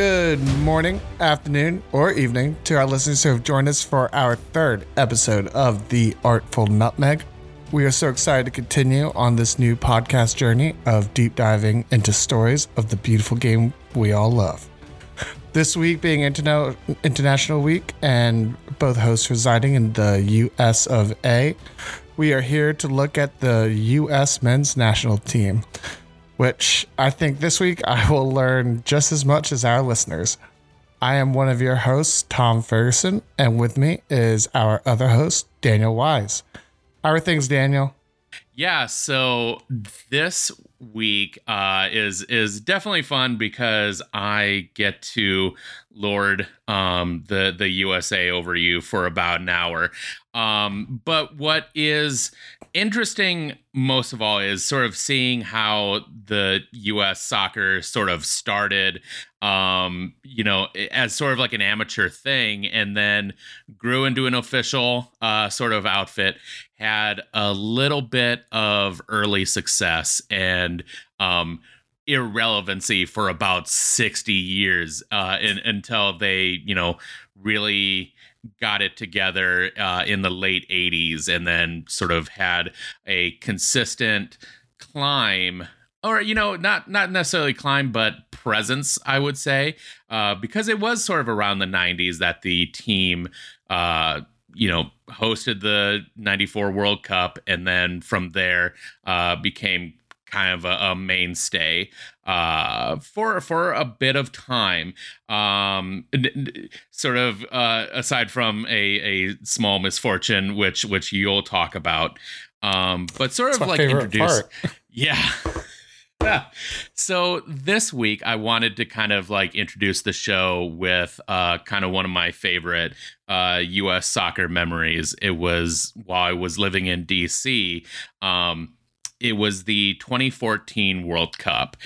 Good morning, afternoon, or evening to our listeners who have joined us for our third episode of The Artful Nutmeg. We are so excited to continue on this new podcast journey of deep diving into stories of the beautiful game we all love. This week being Interna- International Week and both hosts residing in the US of A, we are here to look at the US men's national team which I think this week I will learn just as much as our listeners. I am one of your hosts, Tom Ferguson, and with me is our other host, Daniel Wise. How are things, Daniel? Yeah, so this week uh, is is definitely fun because I get to lord um, the the USA over you for about an hour. Um, but what is interesting most of all is sort of seeing how the US soccer sort of started um you know as sort of like an amateur thing and then grew into an official uh sort of outfit had a little bit of early success and um irrelevancy for about 60 years uh in, until they you know really got it together uh, in the late 80s and then sort of had a consistent climb or you know not not necessarily climb but presence i would say uh, because it was sort of around the 90s that the team uh, you know hosted the 94 world cup and then from there uh, became kind of a, a mainstay uh, for for a bit of time. Um, sort of uh, aside from a a small misfortune, which which you'll talk about. Um, but sort That's of like introduce, yeah. Yeah. So this week I wanted to kind of like introduce the show with uh kind of one of my favorite uh US soccer memories. It was while I was living in DC. Um it was the 2014 World Cup.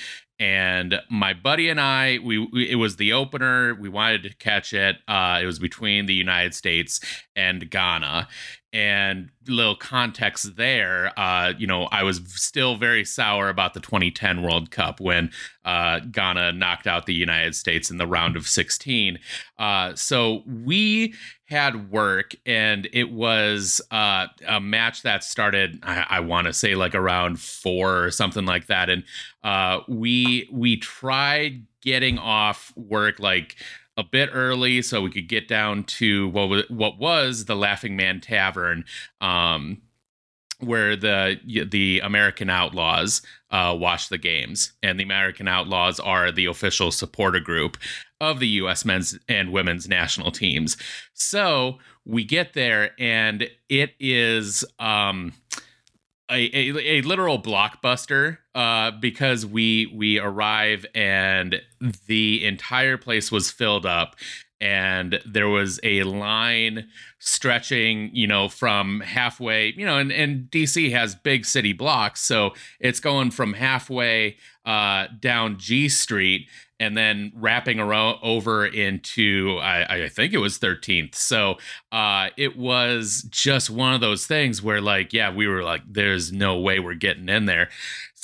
And my buddy and I, we, we it was the opener. We wanted to catch it. Uh, it was between the United States and Ghana, and little context there, uh, you know, I was still very sour about the 2010 World Cup when uh, Ghana knocked out the United States in the round of 16. Uh, so we had work, and it was uh, a match that started, I, I want to say, like around four or something like that, and uh, we we tried getting off work like a bit early so we could get down to what was, what was the Laughing Man Tavern, um, where the the American Outlaws uh, watch the games, and the American Outlaws are the official supporter group of the U.S. men's and women's national teams. So we get there, and it is. Um, a, a, a, literal blockbuster uh, because we we arrive and the entire place was filled up and there was a line stretching you know from halfway you know and, and dc has big city blocks so it's going from halfway uh, down g street and then wrapping around over into I, I think it was 13th. So uh, it was just one of those things where like yeah we were like there's no way we're getting in there.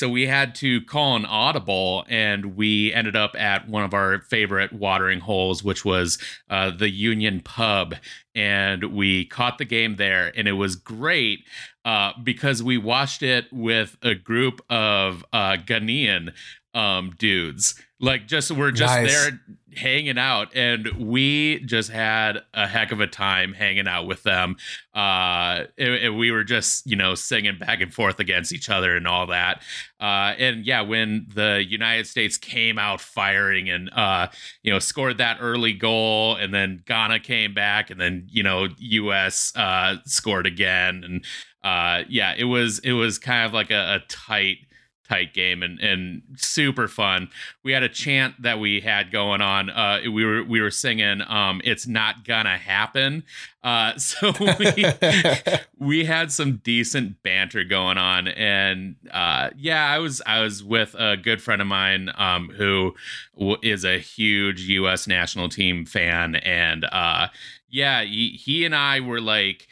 So we had to call an audible, and we ended up at one of our favorite watering holes, which was uh, the Union Pub, and we caught the game there, and it was great uh, because we watched it with a group of uh, Ghanaian um, dudes. Like just we're just nice. there hanging out and we just had a heck of a time hanging out with them. Uh and, and we were just you know singing back and forth against each other and all that. Uh and yeah when the united states came out firing and uh you know scored that early goal and then ghana came back and then you know us uh scored again. And uh yeah it was it was kind of like a, a tight tight game and and super fun. We had a chant that we had going on. Uh, we were we were singing um, "It's not gonna happen." Uh, so we we had some decent banter going on, and uh, yeah, I was I was with a good friend of mine um, who w- is a huge U.S. national team fan, and uh, yeah, he, he and I were like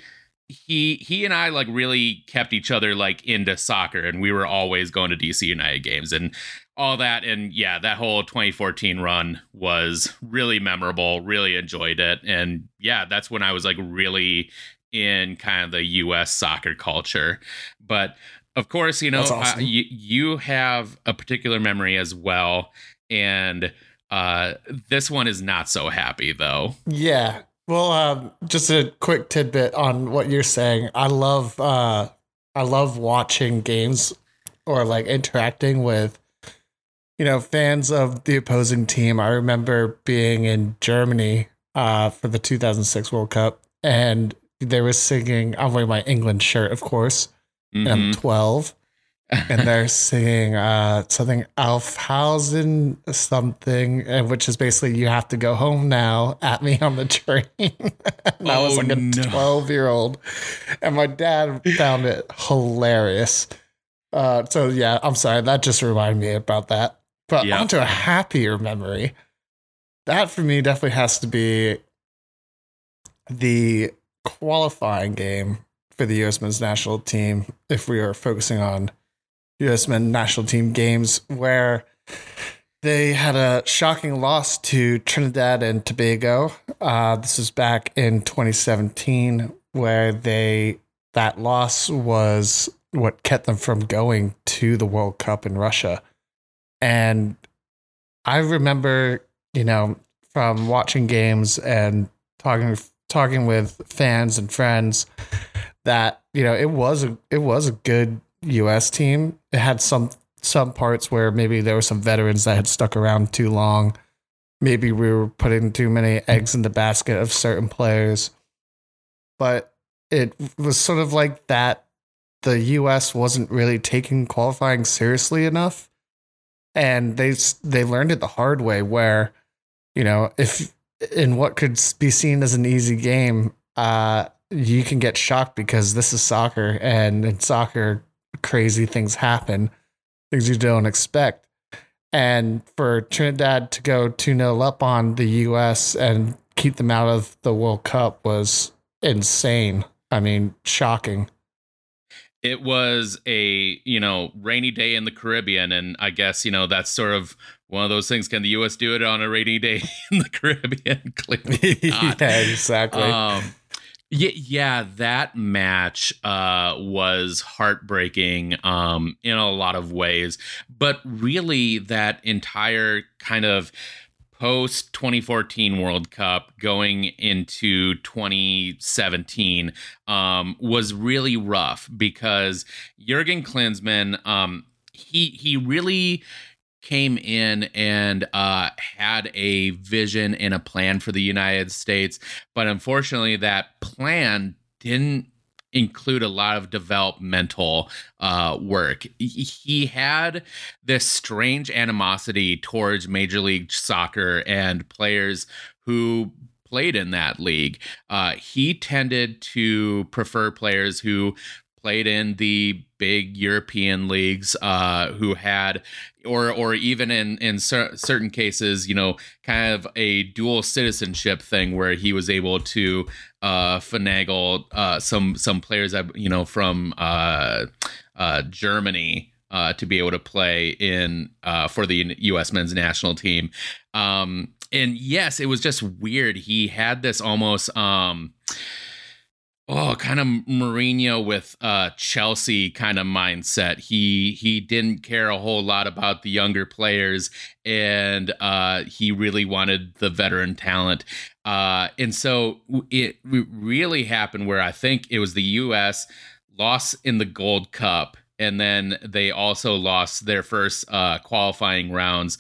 he he and I like really kept each other like into soccer and we were always going to DC United games and all that and yeah that whole 2014 run was really memorable really enjoyed it and yeah that's when i was like really in kind of the us soccer culture but of course you know awesome. uh, you, you have a particular memory as well and uh this one is not so happy though Yeah. Well, um, just a quick tidbit on what you're saying. I love uh, I love watching games or like interacting with you know fans of the opposing team. I remember being in Germany uh, for the 2006 World Cup, and they were singing. I'm wearing my England shirt, of course. and I'm Mhm. 12, and they're singing uh, something Alfhausen something, which is basically you have to go home now at me on the train. and I was Oh, like a no. 12 year old, and my dad found it hilarious. Uh, so yeah, I'm sorry, that just reminded me about that. But Yep. onto a happier memory. That for me definitely has to be the qualifying game for the U.S. men's national team. If we are focusing on U.S. men's national team games, where they had a shocking loss to Trinidad and Tobago. Uh, this was back in 2017, where they that loss was what kept them from going to the World Cup in Russia. And I remember, you know, from watching games and talking talking with fans and friends that you know it was a it was a good U.S. team. It had some some parts where maybe there were some veterans that had stuck around too long. Maybe we were putting too many eggs in the basket of certain players, but it was sort of like that. The U.S. wasn't really taking qualifying seriously enough, and they they learned it the hard way. Where you know if in what could be seen as an easy game, uh, you can get shocked because this is soccer, and in soccer, crazy things happen, things you don't expect. And for Trinidad to go 2 0 up on the US and keep them out of the World Cup was insane. I mean, shocking. it was a you know rainy day in the caribbean and i guess you know that's sort of one of those things can the us do it on a rainy day in the caribbean clearly not. yeah, exactly. um yeah, yeah, that match uh, was heartbreaking um, in a lot of ways, but really that entire kind of post 2014 World Cup going into 2017 um, was really rough because Jurgen Klinsmann um, he he really came in and uh, had a vision and a plan for the United States, but unfortunately, that plan didn't include a lot of developmental uh, work. He- had this strange animosity towards Major League Soccer and players who played in that league. Uh, he tended to prefer players who played in the big European leagues, uh, who had, or or even in in cer- certain cases, you know, kind of a dual citizenship thing where he was able to uh, finagle uh, some some players, you know, from uh, uh, Germany. Uh, to be able to play in for the U.S. men's national team, um, and yes, it was just weird. He had this almost um, oh kind of Mourinho with uh Chelsea kind of mindset. He he didn't care a whole lot about the younger players and uh he really wanted the veteran talent. Uh and so it really happened where I think it was the US lost in the Gold Cup and then they also lost their first uh qualifying rounds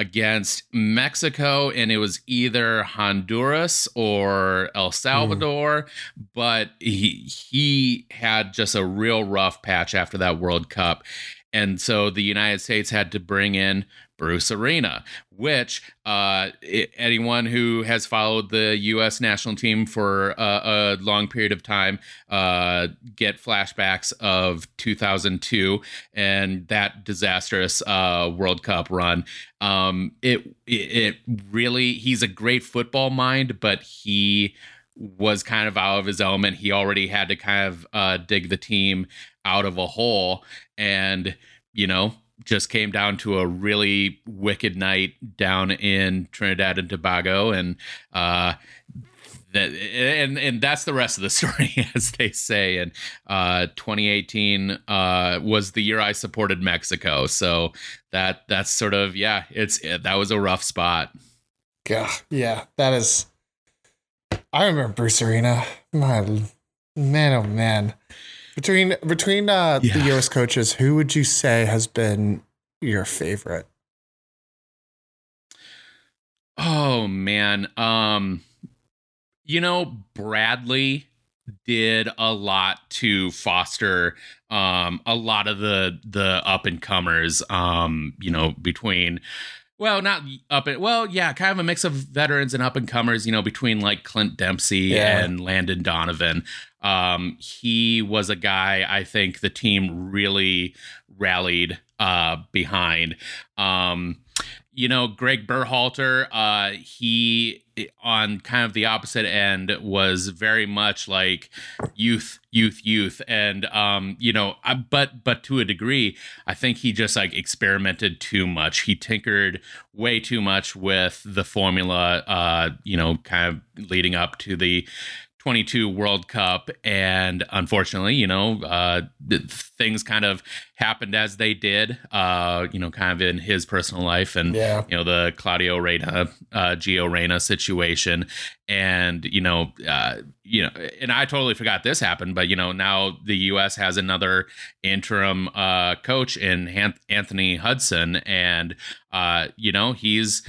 against Mexico, and it was either Honduras or El hmm. Salvador. But he he had just a real rough patch after that World Cup, and so the United States had to bring in Bruce Arena, which uh, anyone who has followed the U.S. national team for uh, a long period of time uh, get flashbacks of 2002 and that disastrous uh, World Cup run. Um, it, it really he's a great football mind, but he was kind of out of his element. He already had to kind of uh, dig the team out of a hole, and you know just came down to a really wicked night down in Trinidad and Tobago, and uh, that and and that's the rest of the story, as they say. And uh, 2018 uh, was the year I supported Mexico, so that that's sort of yeah, it's that was a rough spot. Yeah, yeah, that is. I remember Bruce Arena. My man, oh man. Between between uh, yeah. the U.S. coaches, who would you say has been your favorite? Oh man, um, you know Bradley did a lot to foster um, a lot of the the up and comers. Um, you know between well, not up and well, yeah, kind of a mix of veterans and up and comers, you know, between like Clint Dempsey yeah. and Landon Donovan. Um, he was a guy I think the team really rallied uh, behind. Um, you know, Greg Berhalter, uh, he on kind of the opposite end was very much like youth, youth, youth, and um, you know, but but to a degree, I think he just like experimented too much. He tinkered way too much with the formula. Uh, you know, kind of leading up to the 22 World Cup, and unfortunately, you know, uh, things kind of happened as they did. Uh, you know, kind of in his personal life, and yeah. you know the Claudio Reyna, uh, Gio Reyna situation, and you know, uh, you know, and I totally forgot this happened, but you know, now the U.S. has another interim uh, coach in Anthony Hudson, and uh, you know, he's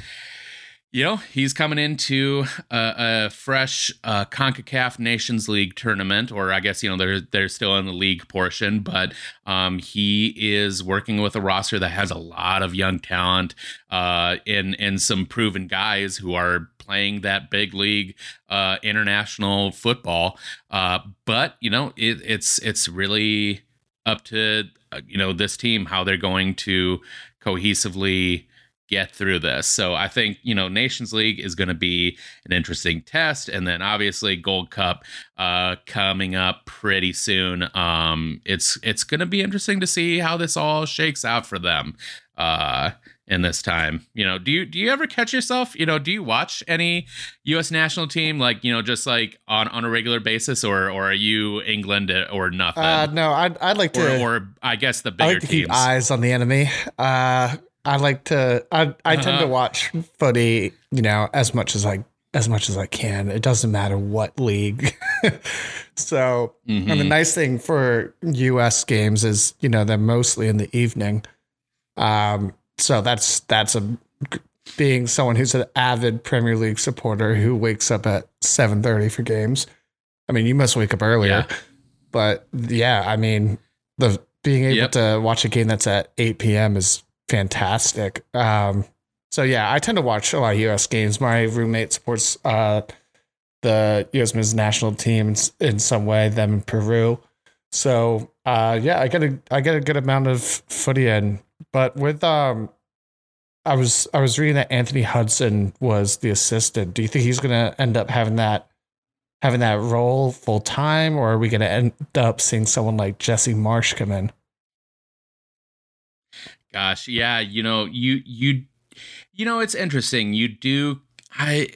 you know, he's coming into a, a fresh uh, CONCACAF Nations League tournament, or I guess, you know, they're, they're still in the league portion, but um, he is working with a roster that has a lot of young talent uh, in, in some proven guys who are playing that big league uh, international football. Uh, but, you know, it, it's, it's really up to, uh, you know, this team, how they're going to cohesively get through this. So I think, you know, Nations League is going to be an interesting test. And then obviously Gold Cup uh, coming up pretty soon. Um, it's it's going to be interesting to see how this all shakes out for them uh, in this time. You know, do you do you ever catch yourself? You know, do you watch any U.S. national team like you know just like on on a regular basis, or or are you England or nothing? Uh, no, I'd I'd like to, or, or I guess the bigger like teams. eyes on the enemy. Uh, I like to. I I uh-huh. tend to uh-huh. watch footy, you know, as much as I as much as I can. It doesn't matter what league. so, mm-hmm. and the mm-hmm. nice thing for U.S. games is, you know, they're mostly in the evening. Um, so that's that's a being someone who's an avid Premier League supporter who wakes up at seven thirty for games. I mean, you must wake up earlier, yeah. but yeah, I mean, the being able yep. to watch a game that's at eight p.m. is fantastic. Um, so yeah, I tend to watch a lot of U.S. games. My roommate supports uh, the U.S. men's national team in, some way, them in Peru. So uh, yeah, I get a I get a good amount of footy in. But with um, I was I was reading that Anthony Hudson was the assistant. Do you think he's going to end up having that having that role full time, or are we going to end up seeing someone like Jesse Marsch come in? Gosh, yeah, you know, you you you know, it's interesting. You do I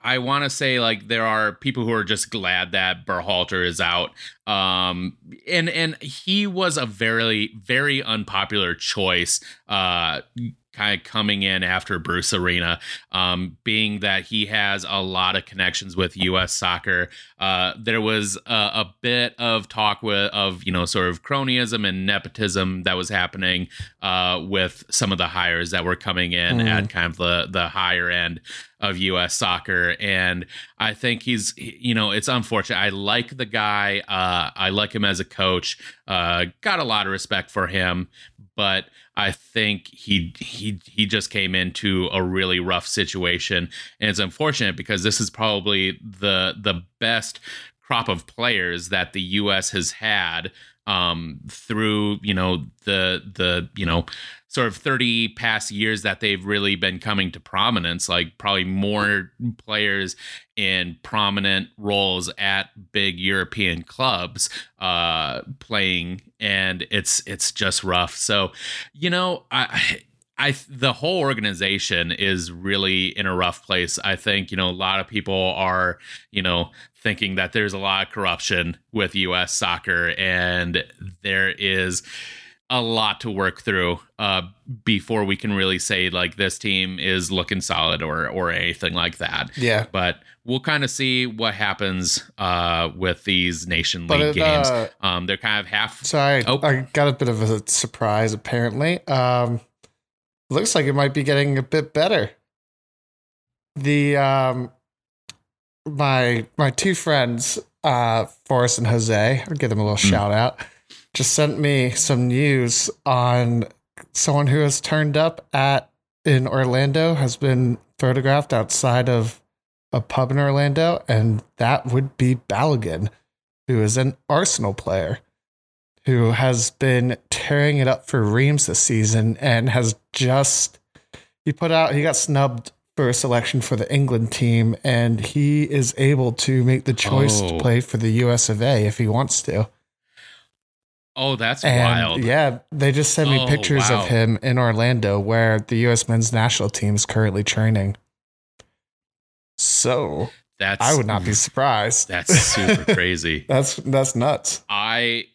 I want to say like there are people who are just glad that Berhalter is out. Um and and he was a very very unpopular choice uh kind of coming in after Bruce Arena, um, being that he has a lot of connections with U.S. soccer. Uh, there was a, a, bit of talk with of you know sort of cronyism and nepotism that was happening uh, with some of the hires that were coming in mm. at kind of the the higher end of U.S. soccer, and I think he's you know it's unfortunate. I like the guy. Uh, I like him as a coach. Uh, got a lot of respect for him, but I think he he he just came into a really rough situation, and it's unfortunate because this is probably the the best crop of players that the U.S. has had um, through you know the the you know sort of 30 past years that they've really been coming to prominence like probably more players in prominent roles at big european clubs uh playing and it's it's just rough. So you know i I the whole organization is really in a rough place. I think you know a lot of people are you know thinking that there's a lot of corruption with U.S. soccer, and there is a lot to work through uh, before we can really say like this team is looking solid or or anything like that. Yeah, but we'll kind of see what happens uh, with these nation league it, games. Uh, um, they're kind of half. Sorry, oh. I got a bit of a surprise. Apparently, um, looks like it might be getting a bit better. The um, my my two friends, uh, Forrest and Jose, I'll give them a little mm. shout out just sent me some news on someone who has turned up at in Orlando has been photographed outside of a pub in Orlando, and that would be Balogun, who is an Arsenal player who has been tearing it up for Reims this season and has just he put out he got snubbed for a selection for the England team and he is able to make the choice oh. to play for the US of A if he wants to. Oh, that's and wild. Yeah, they just sent me oh, pictures wow. of him in Orlando where the US men's national team is currently training. So that's I would not be surprised. That's super crazy. that's that's nuts. I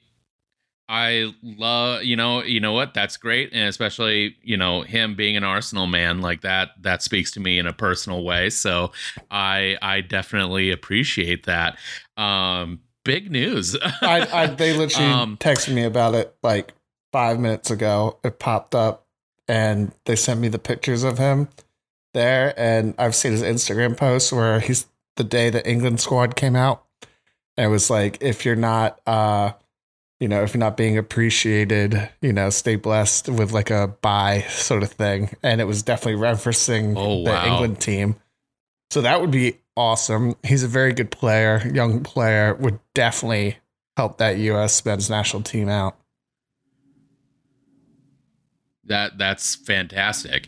I love you know you know what that's great and especially you know him being an Arsenal man like that that speaks to me in a personal way so I I definitely appreciate that um big news. I, I, they literally um, texted me about it like five minutes ago. It popped up, and they sent me the pictures of him there. And I've seen his Instagram post where he's the day the England squad came out. And it was like, if you're not, uh, you know, if you're not being appreciated, you know, stay blessed with like a bye sort of thing. And it was definitely referencing oh, the wow. England team. So that would be awesome. He's a very good player, young player, would definitely help that US men's national team out. That that's fantastic.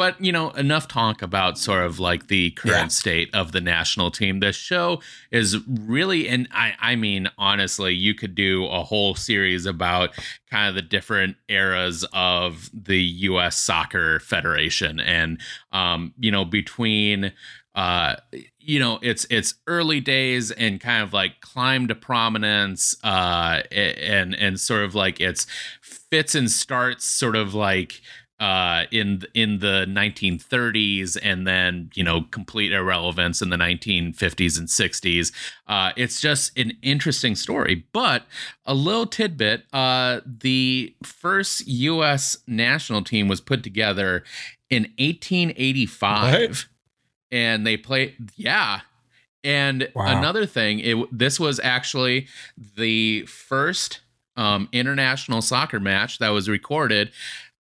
But you know, enough talk about sort of like the current yeah. state of the national team. The show is really, and I, I mean, honestly, you could do a whole series about kind of the different eras of the U.S. Soccer Federation, and um, you know, between uh you know it's it's early days and kind of like climb to prominence uh and and sort of like it's fits and starts sort of like uh, in in the 1930s and then you know complete irrelevance in the 1950s and 60s. Uh, it's just an interesting story. But a little tidbit: uh, the first U.S. national team was put together in 1885. What? and they played. yeah and wow. another thing it this was actually the first um, international soccer match that was recorded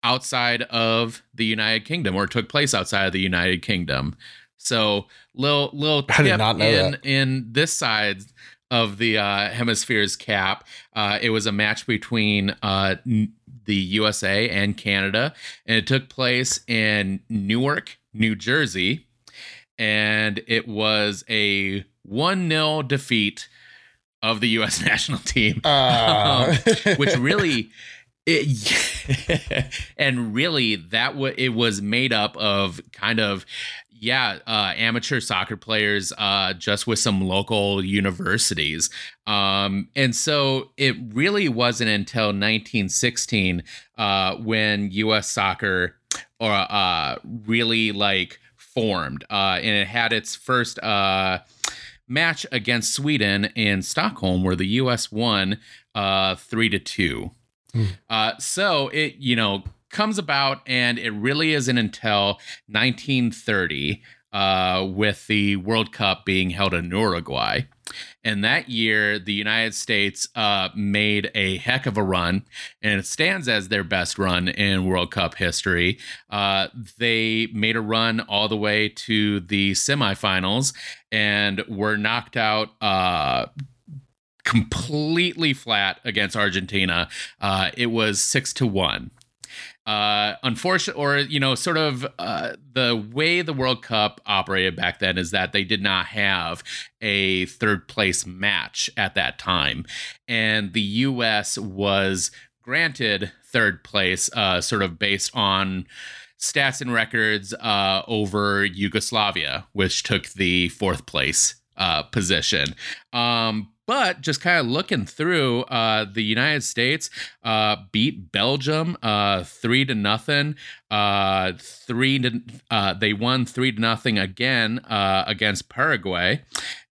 outside of the united kingdom or took place outside of the united kingdom so little little tip in that. in this side of the uh, hemisphere's cap uh, it was a match between uh, the usa and canada and it took place in newark new jersey and it was a 1 0 defeat of the U.S. national team, uh. um, which really. It, and really that w- it was made up of kind of yeah uh, amateur soccer players uh, just with some local universities um, and so it really wasn't until 1916 uh, when us soccer or uh, really like formed, uh, and it had its first uh, match against Sweden in Stockholm, where the U.S. won uh, three to two. Mm. so it you know comes about, and it really isn't until 1930 uh, with the World Cup being held in Uruguay. And that year, the United States uh, made a heck of a run, and it stands as their best run in World Cup history. Uh, they made a run all the way to the semifinals and were knocked out uh, completely flat against Argentina. Uh, it was six to one. Uh, unfortunate, or you know, sort of uh, the way the World Cup operated back then is that they did not have a third place match at that time, and the U.S. was granted third place, uh, sort of based on stats and records uh, over Yugoslavia, which took the fourth place uh, position. Um, but just kind of looking through, uh, the United States uh, beat Belgium uh, three to nothing. Uh, three to uh, they won three to nothing again uh, against Paraguay,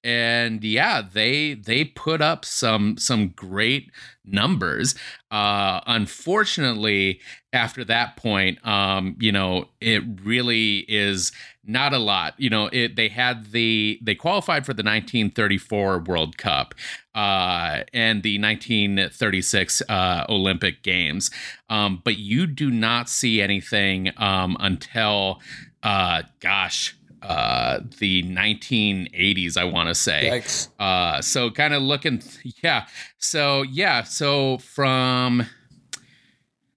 and yeah, they they put up some some great numbers. Uh, unfortunately, after that point, um, you know, it really is not a lot. You know, it they had the they qualified for the 1934 World Cup uh, and the 1936 uh, Olympic Games, um, but you do not see anything um, until, uh, gosh. Uh, the 1980s, I want to say. Yikes. Uh, so kind of looking, yeah. So yeah. So from,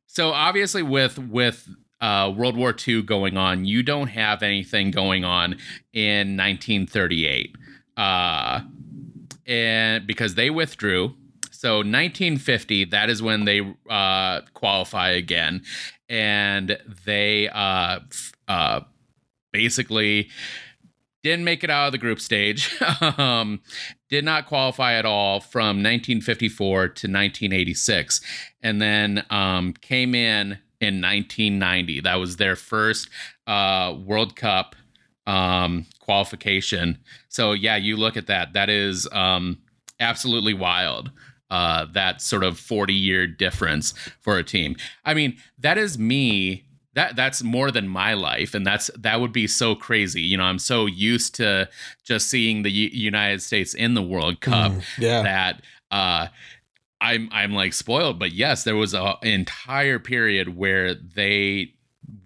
so obviously with with uh, World War II going on, you don't have anything going on in 1938, uh, and because they withdrew. So 1950, that is when they uh, qualify again, and they uh, uh, basically didn't make it out of the group stage. um, did not qualify at all from 1954 to 1986, and then um, came in in 1990. That was their first uh, World Cup um, qualification. So yeah, you look at that. That is um, absolutely wild. Uh, that sort of 40 year difference for a team. I mean, that is me that that's more than my life and that's that would be so crazy you know i'm so used to just seeing the U- united states in the world cup Mm, yeah. that uh i'm i'm like spoiled but yes there was a entire period where they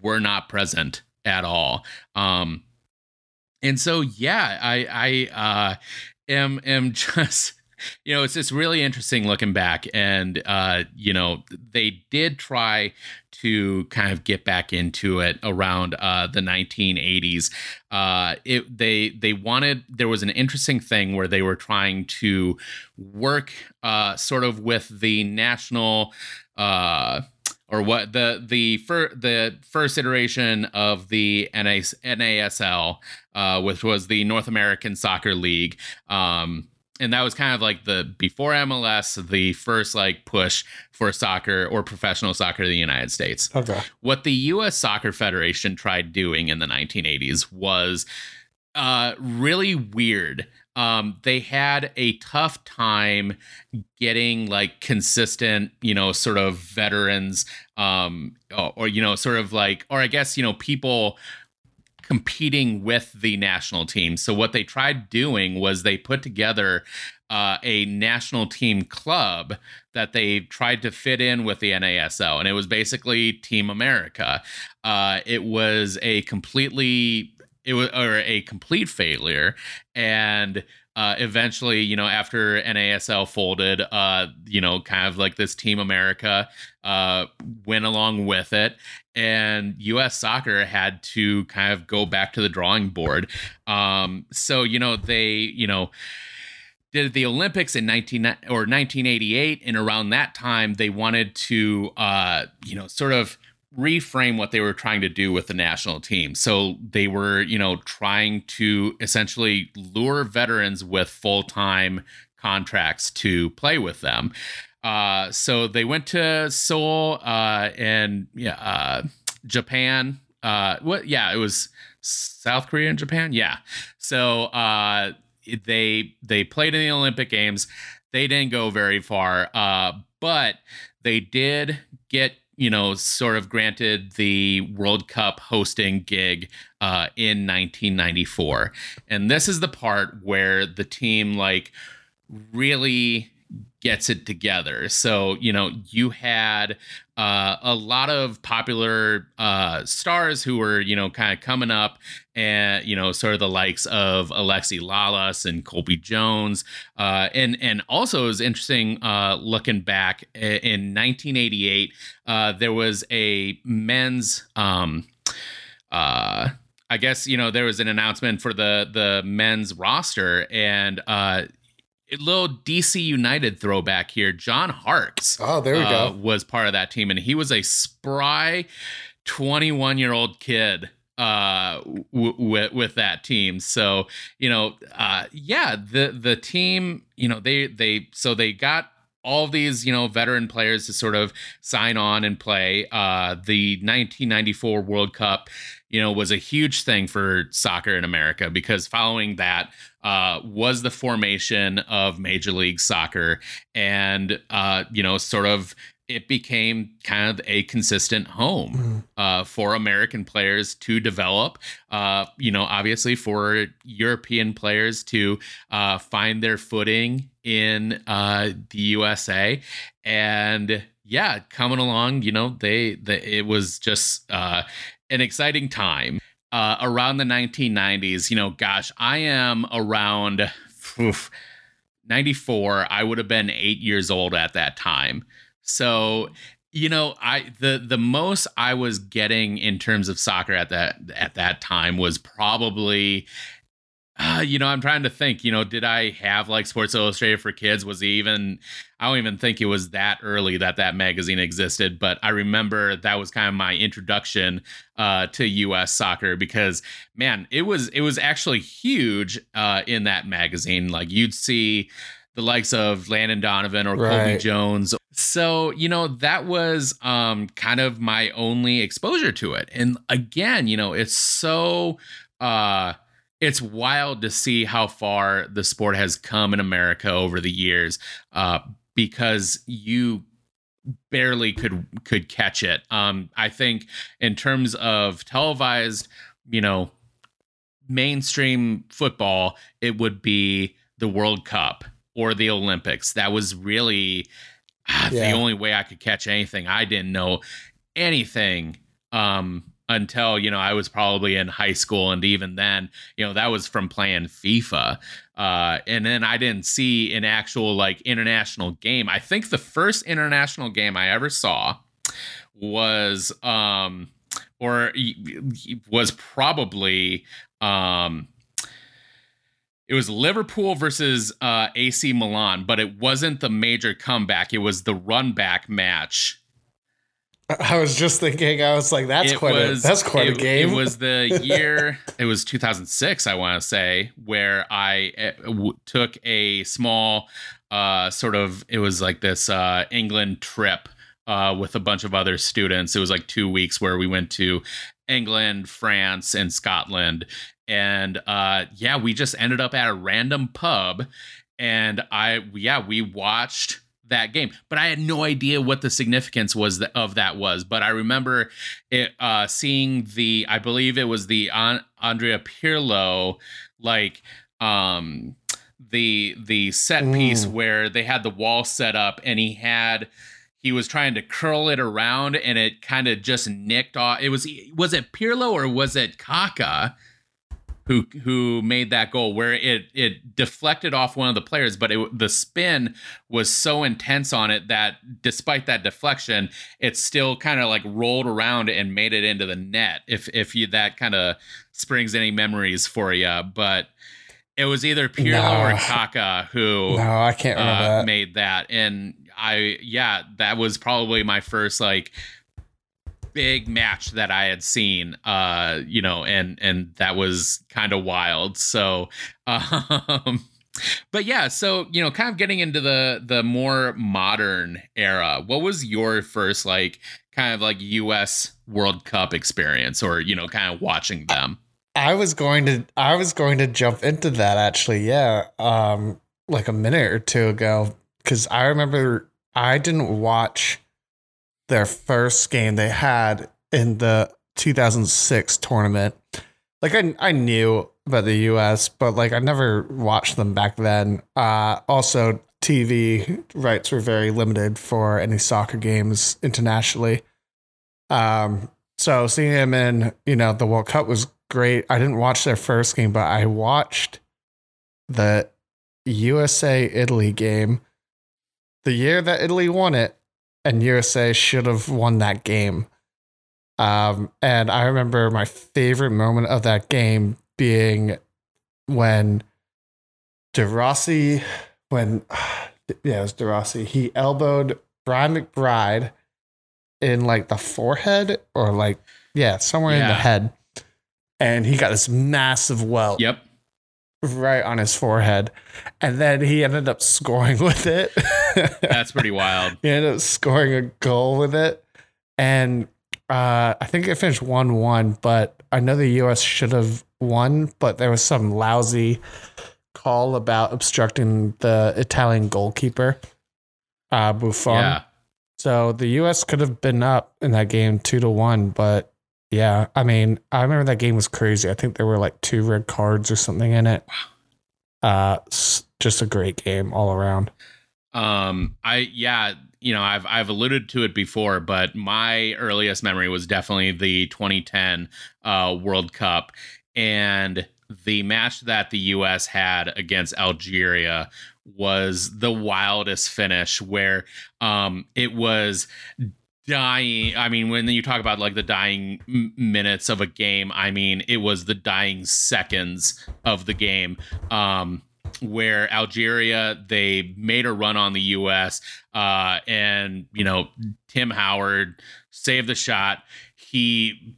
were not present at all um and so yeah i i uh am am just you know it's just really interesting looking back and uh you know they did try to kind of get back into it around uh the 1980s uh it they they wanted there was an interesting thing where they were trying to work uh sort of with the national uh or what the the fir- the first iteration of the NAS- NASL, uh, which was the North American Soccer League, um, and that was kind of like the before MLS, the first like push for soccer or professional soccer in the United States. Okay. What the U.S. Soccer Federation tried doing in the 1980s was uh, really weird. Um, they had a tough time getting like consistent, you know, sort of veterans, um, or, or you know, sort of like, or I guess you know, people competing with the national team. So what they tried doing was they put together uh, a national team club that they tried to fit in with the NASL, and it was basically Team America. Uh, it was a completely it was or a complete failure, and uh, eventually, you know, after NASL folded, uh, you know, kind of like this Team America uh, went along with it, and U.S. Soccer had to kind of go back to the drawing board. Um, so, you know, they, you know, did the Olympics in 19 or 1988, and around that time, they wanted to, uh, you know, sort of reframe what they were trying to do with the national team. So they were, you know, trying to essentially lure veterans with full time contracts to play with them. Uh, so they went to Seoul uh, and yeah, uh, Japan. Uh, what? Yeah, it was South Korea and Japan. Yeah. So uh, they they played in the Olympic Games. They didn't go very far, uh, but they did get you know, sort of granted the World Cup hosting gig uh, in 1994. And this is the part where the team, like, really gets it together. So, you know, you had uh, a lot of popular uh, stars who were, you know, kind of coming up and, you know, sort of the likes of Alexi Lalas and Cobi Jones. Uh, and, and also was interesting uh, looking back in 1988, uh, there was a men's, um, uh, I guess you know there was an announcement for the the men's roster, and uh, little DC United throwback here. John Harkes. Oh, there we uh, go. Was part of that team, and he was a spry, twenty-one year old kid uh w- with with that team so you know uh yeah the the team you know they they so they got all these you know veteran players to sort of sign on and play uh the 1994 world cup you know, was a huge thing for soccer in America because following that uh, was the formation of Major League Soccer, and uh, you know, sort of it became kind of a consistent home mm-hmm. uh, for American players to develop. Uh, you know, obviously for European players to uh, find their footing in uh, the USA, and yeah, coming along, you know, they, they it was just uh, an exciting time uh, around the 1990s. You know, gosh, I am around oof, 94. I would have been eight years old at that time. So, you know, I the the most I was getting in terms of soccer at that at that time was probably uh, you know, I'm trying to think, you know, did I have like Sports Illustrated for kids? Was he even, I don't even think it was that early that that magazine existed, but I remember that was kind of my introduction uh, to US soccer because man, it was, it was actually huge uh, in that magazine. Like you'd see the likes of Landon Donovan or right. Cobi Jones. So, you know, that was um, kind of my only exposure to it. And again, you know, it's so, uh, it's wild to see how far the sport has come in America over the years uh, because you barely could could catch it. Um, I think in terms of televised, you know, mainstream football, it would be the World Cup or the Olympics. That was really ah, yeah. the only way I could catch anything. I didn't know anything um, until you know I was probably in high school, and even then, you know, that was from playing FIFA. Uh, and then I didn't see an actual like international game. I think the first international game I ever saw was um or was probably um it was Liverpool versus uh, AC Milan, but it wasn't the major comeback. It was the run back match I was just thinking, I was like, that's it quite was, a that's quite it, a game. It was the year, it was 2006, I want to say, where I eh, took a small, uh, sort of, it was like this uh, England trip uh, with a bunch of other students. It was like two weeks where we went to England, France, and Scotland, and uh, yeah, we just ended up at a random pub, and I, yeah, we watched that game. But I had no idea what the significance was of that was. But I remember it uh, seeing the, I believe it was the An- Andrea Pirlo, like um, the the set piece where they had the wall set up and he had he was trying to curl it around and it kind of just nicked off. It was was it Pirlo or was it Kaká? Who who made that goal where it it deflected off one of the players but it, the spin was so intense on it that despite that deflection it still kind of like rolled around and made it into the net if if you that kind of springs any memories for you but it was either Pirlo no. or Kaká who no I can't remember uh, that. made that and I yeah that was probably my first like big match that I had seen, uh, you know, and and that was kind of wild. So, um, but yeah, so you know, kind of getting into the the more modern era. What was your first like kind of like U.S. World Cup experience, or you know, kind of watching them? I was going to I was going to jump into that actually. Yeah, um, like a minute or two ago, because I remember I didn't watch their first game they had in the 2006 tournament. Like I I knew about the US, but like I never watched them back then. Uh also TV rights were very limited for any soccer games internationally. Um, so seeing him in, you know, the World Cup was great. I didn't watch their first game, but I watched the USA Italy game the year that Italy won it, and USA should have won that game. Um, and I remember my favorite moment of that game being when De Rossi, when yeah, it was De Rossi, he elbowed Brian McBride in like the forehead or like yeah, somewhere in the head, and he got this massive welt Yep. right on his forehead, and then he ended up scoring with it. That's pretty wild. he ended up scoring a goal with it, and uh, I think it finished one one. But I know the U.S. should have won, but there was some lousy call about obstructing the Italian goalkeeper, uh, Buffon. Yeah. So the U.S. could have been up in that game two to one, but yeah, I mean, I remember that game was crazy. I think there were like two red cards or something in it. Uh, just a great game all around. Um, I yeah, you know, I've I've alluded to it before, but my earliest memory was definitely the 2010 uh, World Cup and the match that the U.S. had against Algeria was the wildest finish, where um, it was dying. I mean, when you talk about like the dying minutes of a game, I mean, it was the dying seconds of the game. Um, where Algeria they made a run on the U.S. Uh, and you know Tim Howard saved the shot. He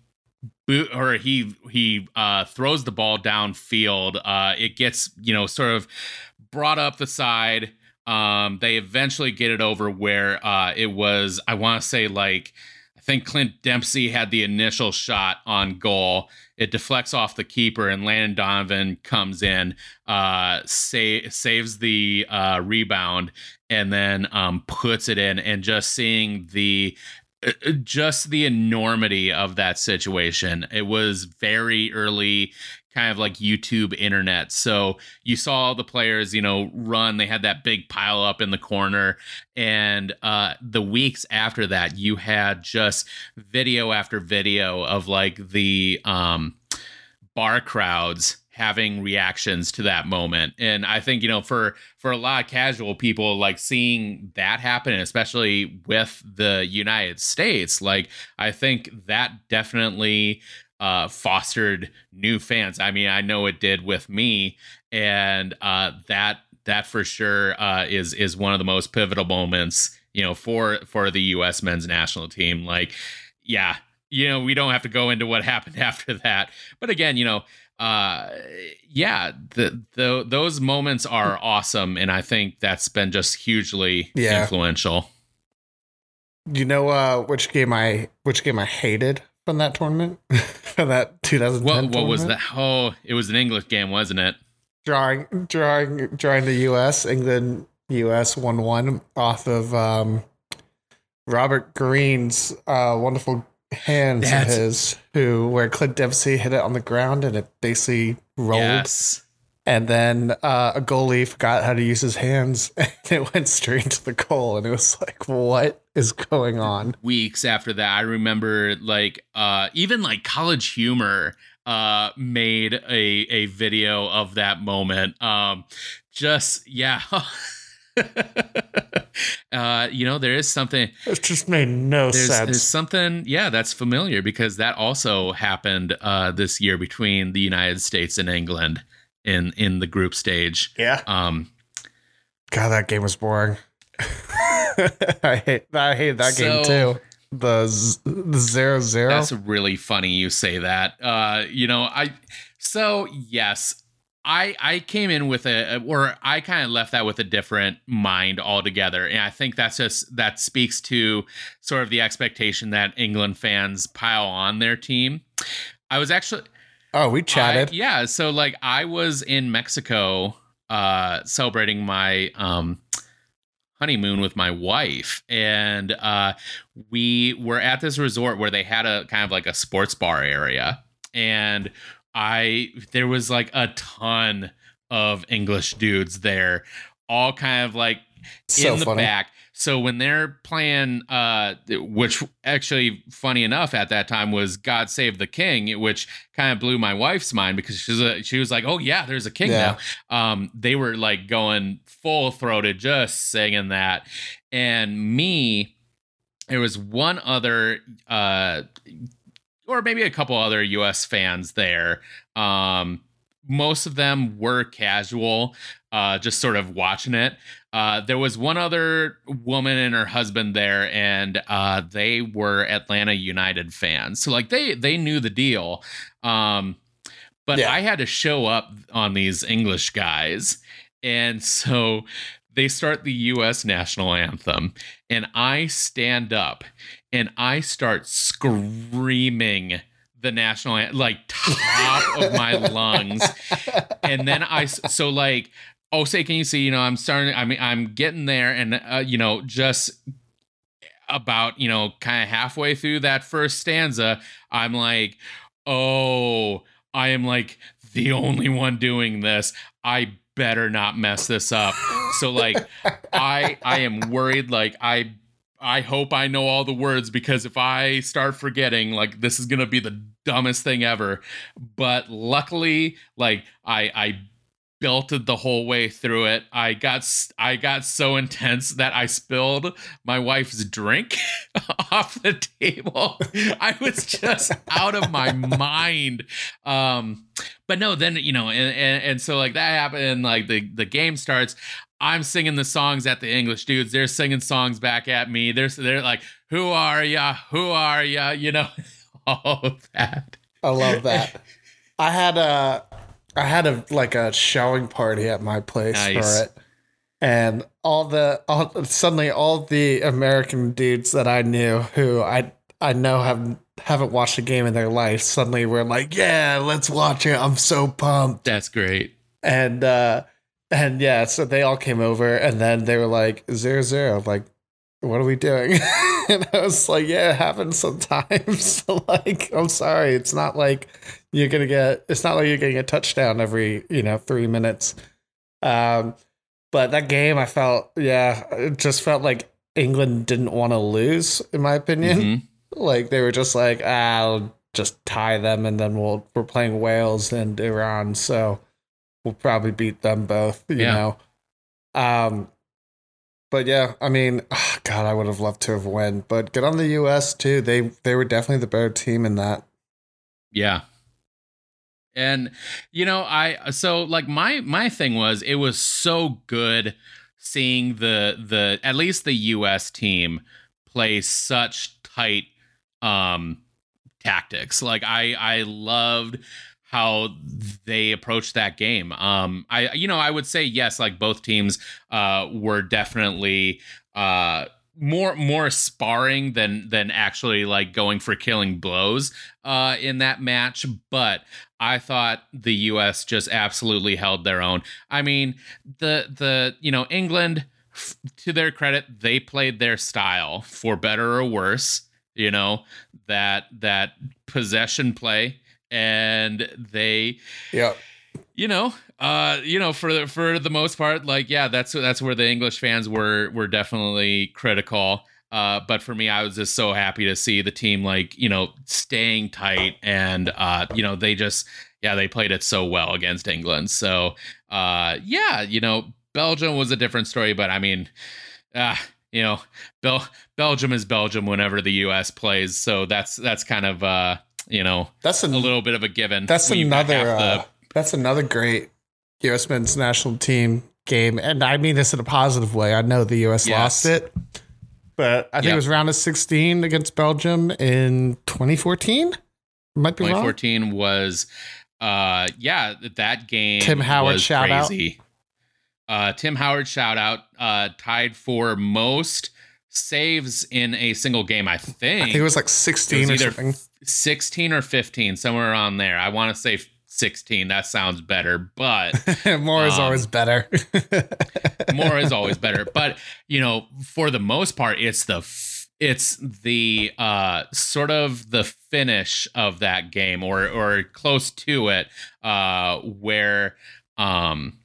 or he he uh, throws the ball downfield. Uh, it gets you know sort of brought up the side. Um, they eventually get it over where uh, it was. I want to say like think Clint Dempsey had the initial shot on goal. It deflects off the keeper, and Landon Donovan comes in, uh, sa- saves the uh, rebound, and then um, puts it in. And just seeing the uh, just the enormity of that situation. It was very early kind of like YouTube internet. So you saw the players, you know, run. They had that big pile up in the corner. And uh, the weeks after that, you had just video after video of like the um, bar crowds having reactions to that moment and i think you know for for a lot of casual people like seeing that happen especially with the united states like i think that definitely uh fostered new fans. I mean i know it did with me and uh that that for sure uh is is one of the most pivotal moments you know for for the us men's national team. Like yeah you know we don't have to go into what happened after that. But again you know uh yeah the, the those moments are awesome and i think that's been just hugely Yeah. influential. You know uh, which game I which game I hated from that tournament from that 2010. what what was that oh it was an english game wasn't it Drawing drawing drawing the U.S. England U.S. one one off of um, Robert Green's uh, wonderful hands of his, who where Clint Dempsey hit it on the ground and it basically rolled. yes And then uh, a goalie forgot how to use his hands and it went straight to the goal. And it was like, what is going on? weeks after that i remember like uh even like college humor uh made a a video of that moment um just yeah uh you know there is something It just made no there's, sense. there's something yeah that's familiar because that also happened uh this year between the united states and england in in the group stage yeah. um God, that game was boring. I hate I hate that game too. The z- the zero zero. That's really funny you say that. Uh, you know, I so yes, I I came in with a or I kind of left that with a different mind altogether. And I think that's just that speaks to sort of the expectation that England fans pile on their team. I was actually oh, we chatted. I- yeah, so like I was in Mexico uh celebrating my um honeymoon with my wife and uh we were at this resort where they had a kind of like a sports bar area and I there was like a ton of English dudes there all kind of like So in the funny. back. So when they're playing, uh, which actually funny enough at that time was "God Save the King," which kind of blew my wife's mind because she's a, she was like, "Oh yeah, there's a king Yeah. now." Um, they were like going full throated, just singing that, and me, there was one other, uh, or maybe a couple other U.S. fans there. Um, most of them were casual, uh, just sort of watching it. Uh, there was one other woman and her husband there, and uh, they were Atlanta United fans. So like they they knew the deal. Um, but Yeah. I had to show up on these English guys, and so they start the U.S. national anthem, and I stand up and I start screaming the national anthem, like top of my lungs and then I so like oh say can you see you know I'm starting I mean I'm getting there and uh, you know just about you know kind of halfway through that first stanza I'm like oh I am like the only one doing this I better not mess this up so like I I am worried like I I hope I know all the words because if I start forgetting, like this is gonna be the dumbest thing ever. But luckily, like I I belted the whole way through it. I got I got so intense that I spilled my wife's drink off the table. I was just out of my mind. Um, but no, then you know, and, and and so like that happened, and like the the game starts. I'm singing the songs at the English dudes. They're singing songs back at me. They're they're like, "Who are ya? Who are ya?" You know, all of that. I love that. I had a I had a like a showing party at my place Nice. for it. And all the all suddenly all the American dudes that I knew who I I know have haven't watched a game in their life suddenly were like, "Yeah, let's watch it. I'm so pumped." That's great. And uh and yeah, so they all came over and then they were like, zero zero, like, what are we doing? and I was like, yeah, it happens sometimes. like, I'm sorry. It's not like you're gonna get it's not like you're getting a touchdown every, you know, three minutes. Um but that game I felt yeah, it just felt like England didn't want to lose, in my opinion. Mhm. Like they were just like, ah, I'll just tie them and then we'll we're playing Wales and Iran, so we'll probably beat them both, you Yeah. know. Um but yeah, I mean, ah, God, I would have loved to have won. But good on the US too. They they were definitely the better team in that. Yeah. And you know, I so like my my thing was it was so good seeing the the at least the US team play such tight um tactics. Like I I loved how they approached that game. Um I you know, I would say yes, like both teams uh were definitely uh more more sparring than than actually like going for killing blows uh in that match but i thought the us just absolutely held their own i mean the the you know england f- to their credit they played their style for better or worse you know that that possession play and they Yeah. you know uh you know for the for the most part like yeah that's that's where the english fans were were definitely critical uh but for me i was just so happy to see the team like you know staying tight and uh you know they just yeah they played it so well against england so uh yeah you know belgium was a different story but i mean uh you know Bel- belgium is belgium whenever the us plays so that's that's kind of uh you know That's a a, little bit of a given that's you've another the- uh, that's another great US men's national team game. And I mean this in a positive way. I know the US Yes. lost it. But I think Yep. it was round of 16 against Belgium in 2014. Might be wrong. 2014 was uh yeah that game Tim Howard was shout out. uh tim howard shout out uh tied for most saves in a single game i think, I think it was like It 16 was or something. 16 or 15 somewhere around there i want to say 16 that sounds better but More is um, always better. more is always better but you know for the most part it's the f- it's the uh sort of the finish of that game or or close to it uh where um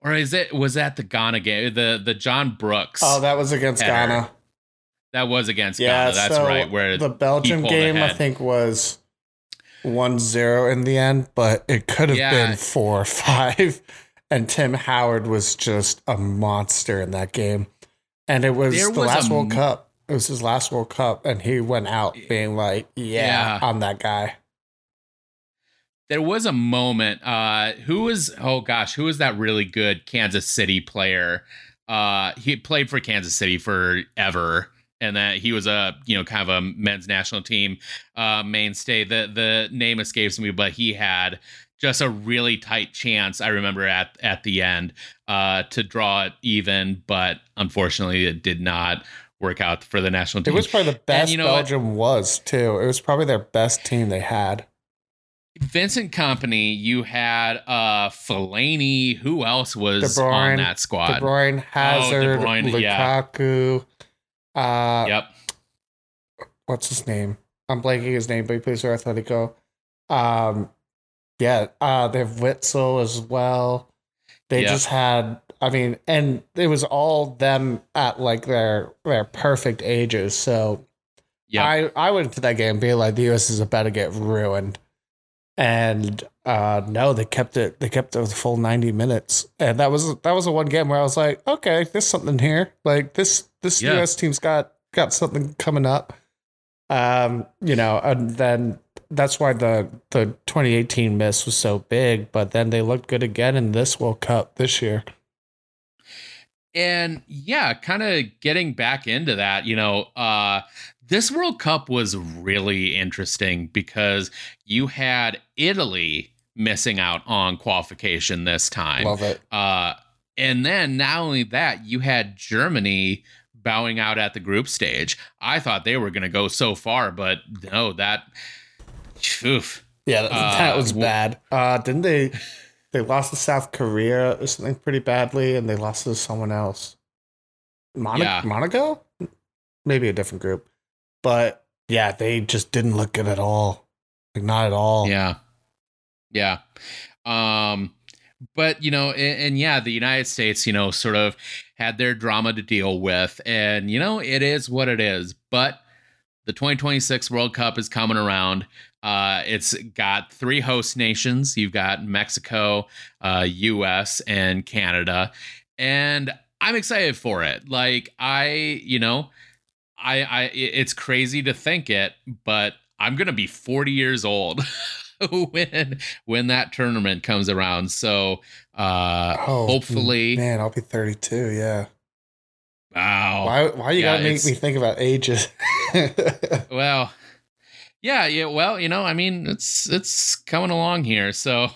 or is it was that the Ghana game? The the John Brooks. Oh, that was against Header. Ghana. that was against Yeah, Ghana. That's so right. Where The Belgium game, I think, was 1-0 in the end, but it could have Yeah. been four or five. And Tim Howard was just a monster in that game. And it was There the was last a World Cup. It was his last World Cup, and he went out being like, "Yeah, Yeah. I'm that guy." there was a moment. Uh, who was? Oh gosh, who was that really good Kansas City player? Uh, he played for Kansas City forever, and that he was a you know kind of a men's national team uh, mainstay. The the name escapes me, but he had just a really tight chance. I remember at at the end uh, to draw it even, but unfortunately, it did not work out for the national team. It was probably the best you know? Belgium was too. It was probably their best team they had. Vincent Kompany, you had uh Fellaini. Who else was De on that squad? De Bruyne, Hazard, Bruyne, yeah. Uh, Yep. what's his name? I'm blanking his name, but he plays for Atletico. Um, yeah, uh, they have Witsel as well. They Yeah. just had, I mean, and it was all them at like their their perfect ages. So yeah, I I went to that game being like the U.S. is about to get ruined, and uh, no, they kept it. They kept it the full ninety minutes, and that was that was the one game where I was like, okay, there's something here. Like this this Yeah. U.S. team's got got something coming up. Um, you know, and then that's why the the 2018 miss was so big. But then they looked good again in this World Cup this year. and yeah, kind of getting back into that, you know, uh this World Cup was really interesting because you had Italy missing out on qualification this time. Love it. Uh, and then not only that, you had Germany bowing out at the group stage. I thought they were going to go so far, but no, that. Oof. Yeah, that, Uh, that was bad. Uh, didn't they? They lost to South Korea or something pretty badly, and they lost to someone else. Monaco, Yeah. Monaco, maybe a different group, but yeah, they just didn't look good at all. Like not at all. Yeah. Yeah. Um, but you know, and, and yeah, the United States, you know, sort of had their drama to deal with, and you know, it is what it is. But the 2026 World Cup is coming around. Uh, it's got three host nations. You've got Mexico, uh, U.S., and Canada, and I'm excited for it. Like I, you know, I, I, it's crazy to think it, but I'm gonna be 40 years old when when that tournament comes around. So, uh, Oh, hopefully, man, I'll be 32. Yeah. wow. Why? Why you Yeah, gotta make me think about ages? Well, yeah, yeah. Well, you know, I mean, it's it's coming along here. So,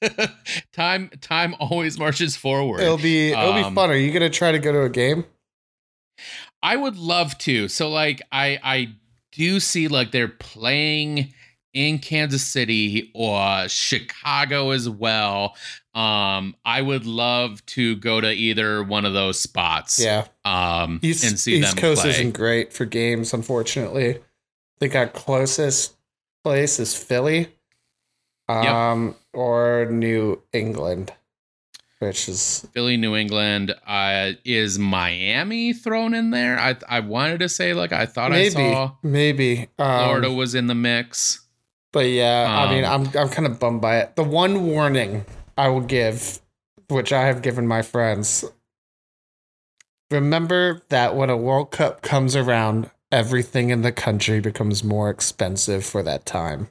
time time always marches forward. it'll be it'll be Um, fun. Are you gonna try to go to a game? I would love to. So like I I do see like they're playing in Kansas City or Chicago as well. Um I would love to go to either one of those spots. Yeah. Um East, and see East them Coast play. isn't great for games, unfortunately. I think our closest place is Philly, um, or New England, which is Philly, New England. Uh, is Miami thrown in there? I I wanted to say like I thought maybe I saw maybe um, Florida was in the mix. But yeah, I mean, Um, I'm I'm kind of bummed by it. The one warning I will give, which I have given my friends, remember that when a World Cup comes around, everything in the country becomes more expensive for that time.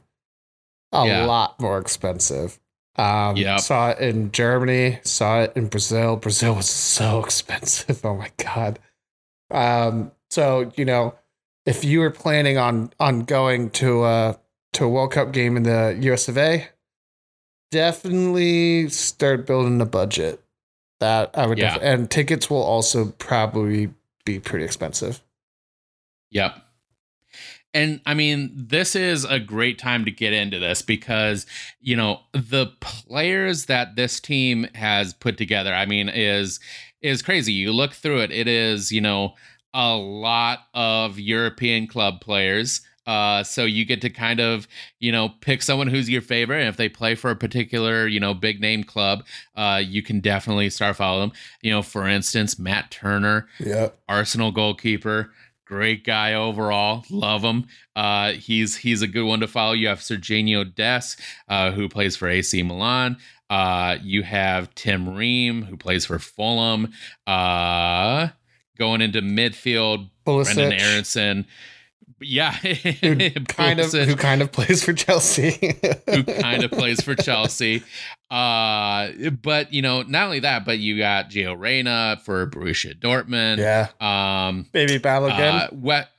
A Yeah. lot more expensive. Um, Yep. Saw it in Germany. Saw it in Brazil. Brazil was so expensive. Oh my god. Um, so you know, if you were planning on on going to a to a World Cup game in the US of A, definitely start building a budget. That I would, Yeah. def- and tickets will also probably be pretty expensive. Yep. And I mean, this is a great time to get into this because, you know, the players that this team has put together, I mean, is is crazy. You look through it, it is, you know, a lot of European club players, Uh, so you get to kind of, you know, pick someone who's your favorite. And if they play for a particular, you know, big name club, uh, you can definitely start following them. You know, for instance, Matt Turner, Yep. Arsenal goalkeeper. Great guy overall. Love him. Uh, he's he's a good one to follow. You have Sergiño Dest, uh, who plays for AC Milan. Uh, you have Tim Ream, who plays for Fulham. Uh, going into midfield, Pulisic, Brenden Aronson. Yeah, who kind of who kind of plays for Chelsea. who kind of plays for Chelsea. Uh, but you know, not only that, but you got Gio Reyna for Borussia Dortmund. yeah. Um, Maybe Balogun. uh, what?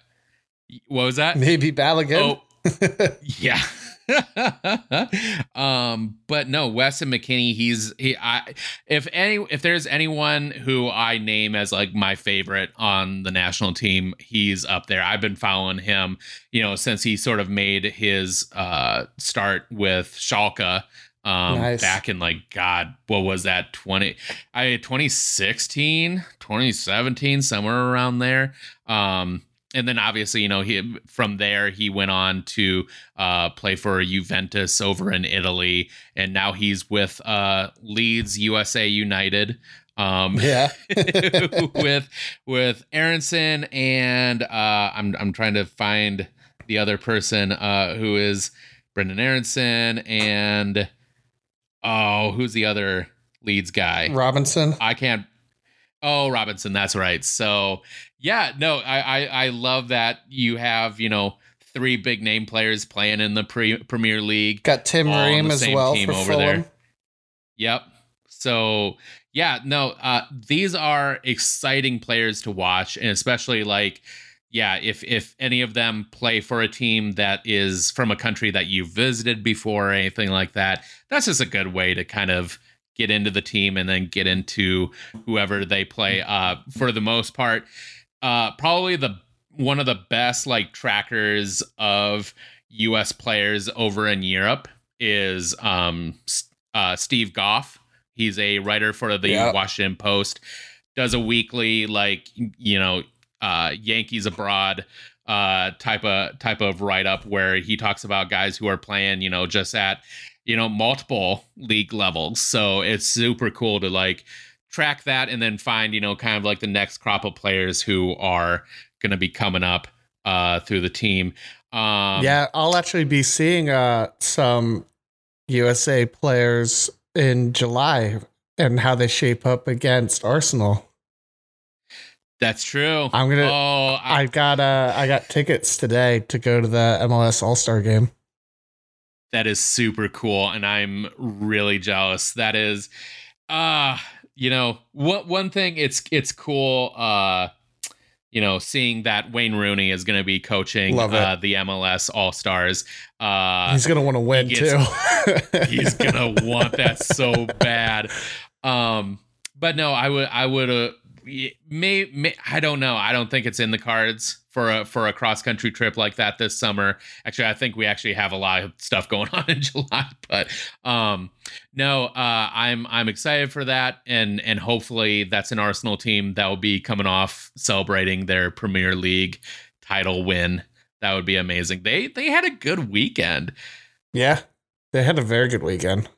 What was that? Maybe Balogun. Oh, yeah. um, but no, Weston McKennie. He's he. I if any if there's anyone who I name as like my favorite on the national team, he's up there. I've been following him, you know, since he sort of made his uh start with Schalke. Um, Nice. back in like God, what was that? 20, I 2016, 2017, somewhere around there. Um, and then obviously, you know, he from there he went on to uh, play for Juventus over in Italy, and now he's with uh, Leeds USA United. Um, yeah. with with Aronson and uh, I'm I'm trying to find the other person uh, who is Brenden Aronson and oh who's the other Leeds guy? Robinson. I can't. Oh, Robinson, that's right. So yeah, no, I I, I love that you have you know three big name players playing in the pre- Premier League. Got Tim Ream as well team for over Fulham. there. Yep. So yeah, no, uh, these are exciting players to watch, and especially like, yeah, if if any of them play for a team that is from a country that you've visited before or anything like that, that's just a good way to kind of get into the team and then get into whoever they play. Uh, for the most part, uh, probably the one of the best like trackers of U.S. players over in Europe is um, uh, Steve Goff. He's a writer for the Yeah. Washington Post. Does a weekly like you know uh, Yankees abroad uh, type of type of write up where he talks about guys who are playing you know just at you know multiple league levels. So it's super cool to like track that and then find you know kind of like the next crop of players who are going to be coming up uh, through the team. Um, yeah, I'll actually be seeing uh, some USA players in July and how they shape up against Arsenal. that's true. I'm gonna. Oh, I, I got uh, I got tickets today to go to the MLS All Star game. That is super cool, and I'm really jealous. That is, uh you know, what one thing it's it's cool. Uh, you know, seeing that Wayne Rooney is going to be coaching uh, the MLS All Stars. Uh, He's gonna want to win he too. he's gonna want that so bad. Um, but no, I would, I would, uh, may, may, I don't know. I don't think it's in the cards for a for a cross country trip like that this summer. Actually, I think we actually have a lot of stuff going on in July. But um, no, uh, I'm I'm excited for that, and and hopefully that's an Arsenal team that will be coming off celebrating their Premier League title win. That would be amazing. They they had a good weekend. yeah, they had a very good weekend.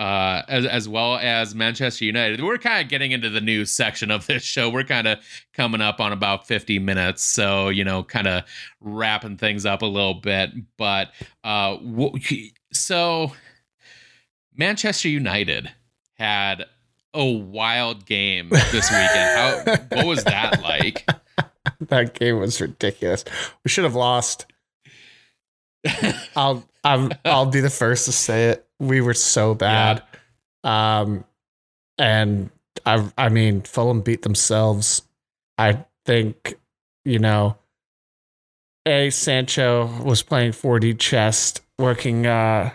Uh, as as well as Manchester United. We're kind of getting into the news section of this show. We're kind of coming up on about 50 minutes, so you know, kind of wrapping things up a little bit. But uh, w- so Manchester United had a wild game this weekend. How what was that like? That game was ridiculous. We should have lost. I'll I'm I'll be the first to say it. We were so bad. Um and I I mean Fulham beat themselves. I think, you know, A Sancho was playing 4D chess, working uh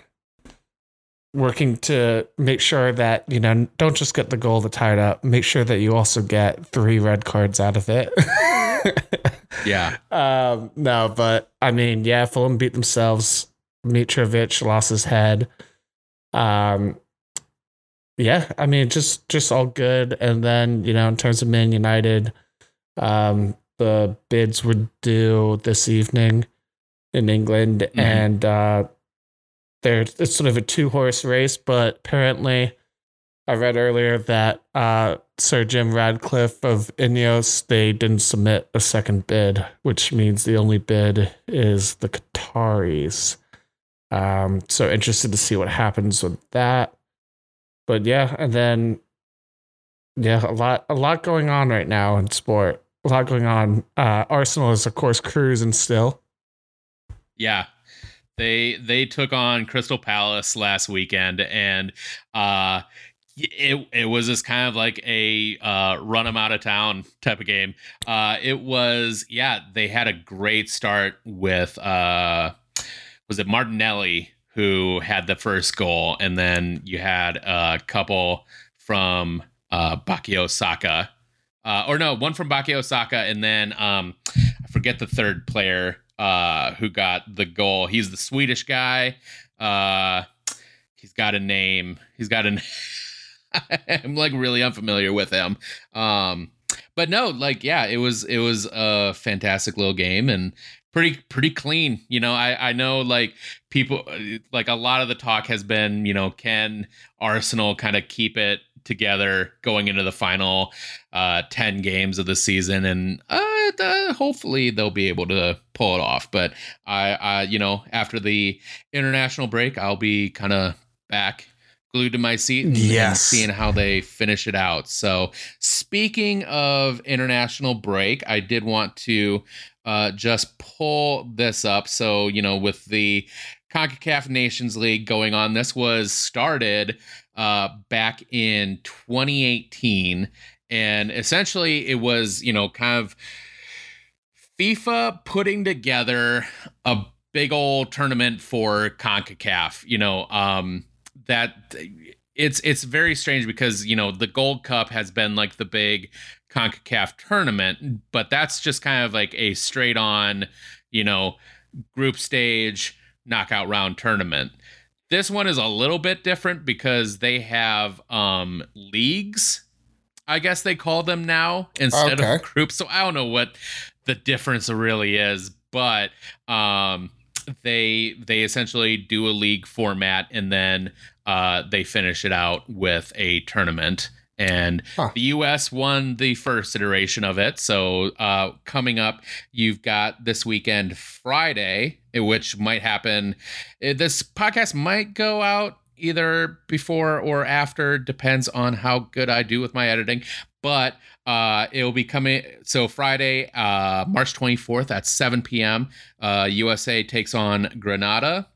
working to make sure that, you know, don't just get the goal to tie it up. Make sure that you also get three red cards out of it. Yeah, Um, no, but I mean, yeah, Fulham beat themselves. Mitrovic lost his head. Um, yeah, I mean, just just all good. And then you know, in terms of Man United, um, the bids were due this evening. in England, mm-hmm. and uh, there's it's sort of a two horse race. But apparently, I read earlier that uh, Sir Jim Ratcliffe of Ineos they didn't submit a second bid, which means the only bid is the Qataris. Um, so interested to see what happens with that. But yeah, and then yeah, a lot a lot going on right now in sport. A lot going on. Uh, Arsenal is of course cruising still. Yeah. They they took on Crystal Palace last weekend and uh it it was just kind of like a uh, run them out of town type of game. Uh, it was yeah, they had a great start with uh, was it Martinelli who had the first goal, and then you had a couple from uh, Bukayo Saka, uh, or no, one from Bukayo Saka, and then um, I forget the third player uh, who got the goal. He's the Swedish guy. Uh, he's got a name. He's got an. I'm like really unfamiliar with him. Um, but no, like yeah, it was it was a fantastic little game and pretty pretty clean. You know, I I know like people like a lot of the talk has been you know can Arsenal kind of keep it together going into the final uh, 10 games of the season and uh, uh, hopefully they'll be able to pull it off but I, I you know after the international break I'll be kind of back glued to my seat and, yes. and seeing how they finish it out. So, speaking of international break, I did want to uh, just pull this up. So, you know, with the CONCACAF Nations League going on, this was started uh, back in 2018. And essentially, it was, you know, kind of FIFA putting together a big old tournament for CONCACAF. You know, um, that it's it's very strange because you know the Gold Cup has been like the big CONCACAF tournament, but that's just kind of like a straight on, you know, group stage knockout round tournament. This one is a little bit different because they have um leagues. I guess they call them now instead okay. of groups. So I don't know what the difference really is, but um they they essentially do a league format and then uh, they finish it out with a tournament. And huh. the U.S. won the first iteration of it. So uh, coming up, you've got this weekend, Friday, which might happen. Eh, this podcast might go out either before or after, depends on how good I do with my editing. But uh, it will be coming. So Friday, uh, March 24th at 7 p.m. Uh, USA takes on Grenada,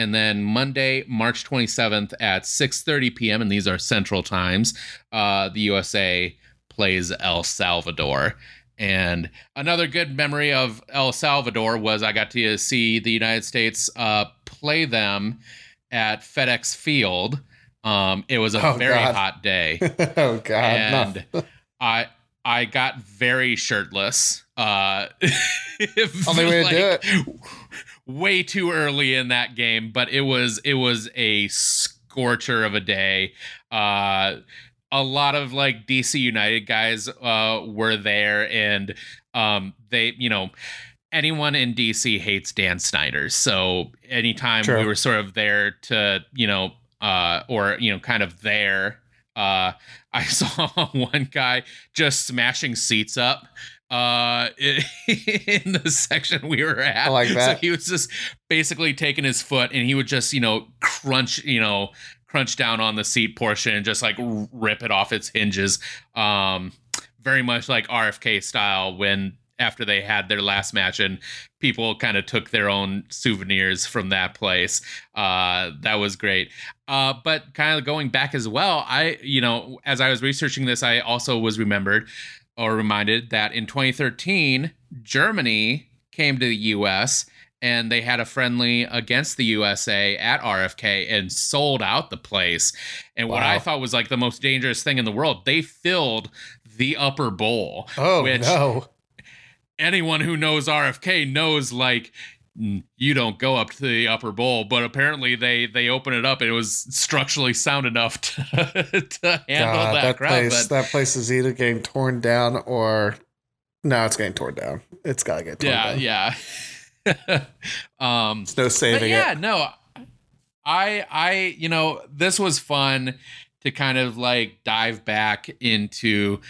and then Monday, March 27th at 6:30 p.m. And these are Central times. Uh, the USA plays El Salvador. And another good memory of El Salvador was I got to see the United States uh, play them at FedEx Field. Um, it was a oh, very God. hot day. oh God! And no. I I got very shirtless. Uh, Only way like, to do it. Way too early in that game, but it was it was a scorcher of a day. Uh, a lot of like DC United guys uh, were there, and um, they you know anyone in DC hates Dan Snyder. So anytime True. we were sort of there to, you know, uh, or, you know, kind of there, uh, I saw one guy just smashing seats up uh in the section we were at. I like that. So he was just basically taking his foot and he would just, you know, crunch, you know, crunch down on the seat portion and just like rip it off its hinges. Um very much like RFK style when after they had their last match and people kind of took their own souvenirs from that place uh, that was great uh, but kind of going back as well i you know as i was researching this i also was remembered or reminded that in 2013 germany came to the us and they had a friendly against the USA at RFK and sold out the place. And wow. what I thought was like the most dangerous thing in the world, they filled the upper bowl. Oh which no! anyone who knows RFK knows like you don't go up to the upper bowl, but apparently they they open it up and it was structurally sound enough to, to handle God, that, that crowd. Place, but, that place is either getting torn down or no, it's getting torn down. It's gotta get torn yeah, down. Yeah, um, It's no saving it. yeah, it. no. I I you know, this was fun to kind of like dive back into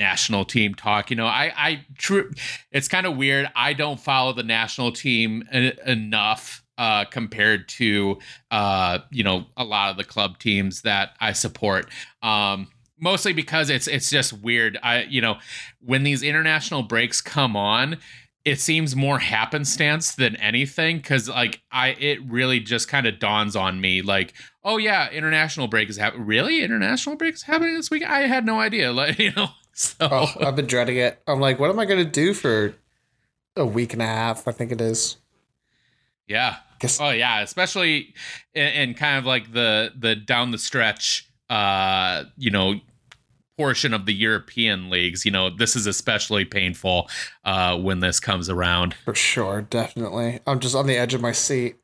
national team talk. You know, I I true it's kind of weird. I don't follow the national team en- enough uh compared to uh you know, a lot of the club teams that I support. Um mostly because it's it's just weird. I you know, when these international breaks come on, it seems more happenstance than anything because like i it really just kind of dawns on me like oh yeah international break is happening really international break is happening this week i had no idea like you know so Oh, I've been dreading it. I'm like, what am I going to do for a week and a half? I think it is. yeah Guess oh yeah especially in, in kind of like the the down the stretch uh you know portion of the european leagues you know this is especially painful uh when this comes around for sure, definitely. I'm just on the edge of my seat,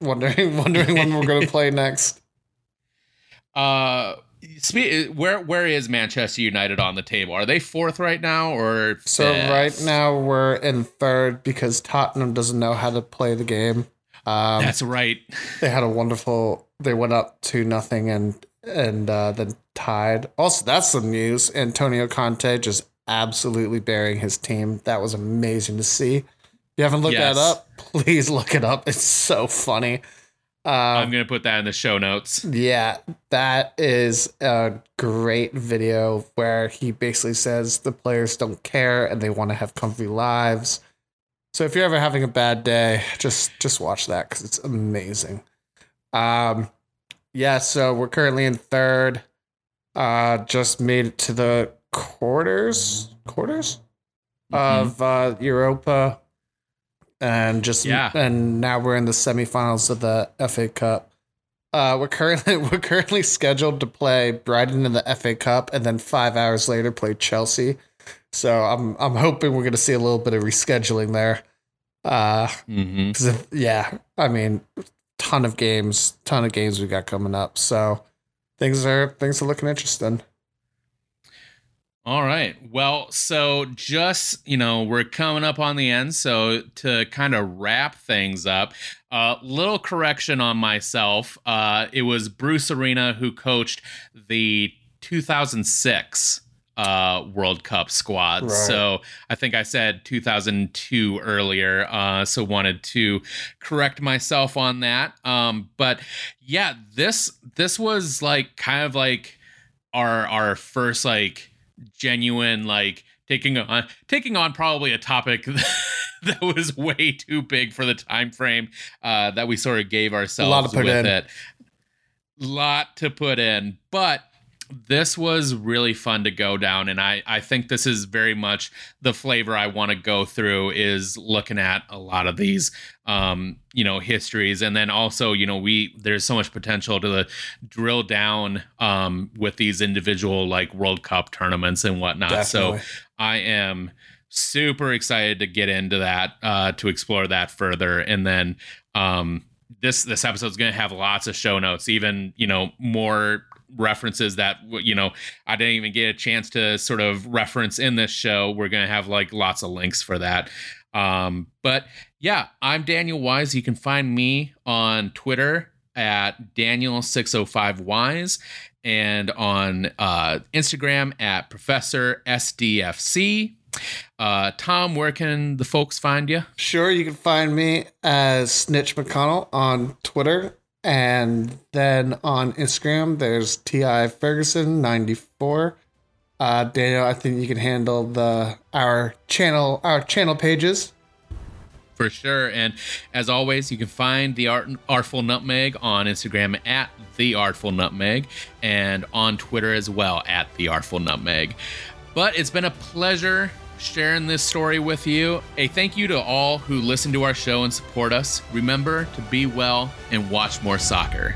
wondering, wondering when we're going to play next. Uh, where where is Manchester United on the table? Are they fourth right now or So right now we're in third because Tottenham doesn't know how to play the game. Um, That's right. they had a wonderful. They went up to nothing and and uh, then tied. Also, that's some news. Antonio Conte just absolutely burying his team. That was amazing to see. If you haven't looked Yes. that up, please look it up. It's so funny. I'm Um, gonna put that in the show notes. yeah, that is a great video where he basically says the players don't care and they want to have comfy lives. So if you're ever having a bad day, just just watch that because it's amazing. Um, yeah. So we're currently in third. Uh, just made it to the quarters quarters Mhm. of uh, Europa, and just Yeah. and now we're in the semifinals of the FA Cup. Uh, we're currently we're currently scheduled to play Brighton in the FA Cup, and then five hours later play Chelsea. So I'm I'm hoping we're gonna see a little bit of rescheduling there. Uh, Mhm. 'cause if, yeah, I mean, ton of games, ton of games we got coming up. So things are things are looking interesting. All right. Well, so just, you know, we're coming up on the end. So to kind of wrap things up, a uh, little correction on myself. Uh, it was Bruce Arena who coached the 2006 uh, World Cup squad. Right. So I think I said 2002 earlier. Uh, so wanted to correct myself on that. Um, but yeah, this this was like kind of like our our first like genuine like taking on taking on probably a topic that was way too big for the time frame uh, that we sort of gave ourselves a lot to put with in. it. Lot to put in, but this was really fun to go down and I I think this is very much the flavor I want to go through is looking at a lot of these um you know histories. And then also you know we there's so much potential to drill down um with these individual like World Cup tournaments and whatnot. So I am super excited to get into that uh to explore that further. And then um this this episode is going to have lots of show notes even you know more references that you know I didn't even get a chance to sort of reference in this show we're to have like lots of links for that um but yeah I'm Daniel Wise you can find me on Twitter at Daniel605Wise and on uh, Instagram at Professor SDFC. Uh, Tom, where can the folks find you? Sure, you can find me as Snitch McConnell on Twitter. And then on Instagram, there's Ti Ferguson ninety four. Uh, Daniel, I think you can handle the our channel our channel pages. For sure. And as always, you can find the Art- Artful Nutmeg on Instagram at The Artful Nutmeg and on Twitter as well at The Artful Nutmeg. But it's been a pleasure sharing this story with you. A thank you to all who listen to our show and support us. Remember to be well and watch more soccer.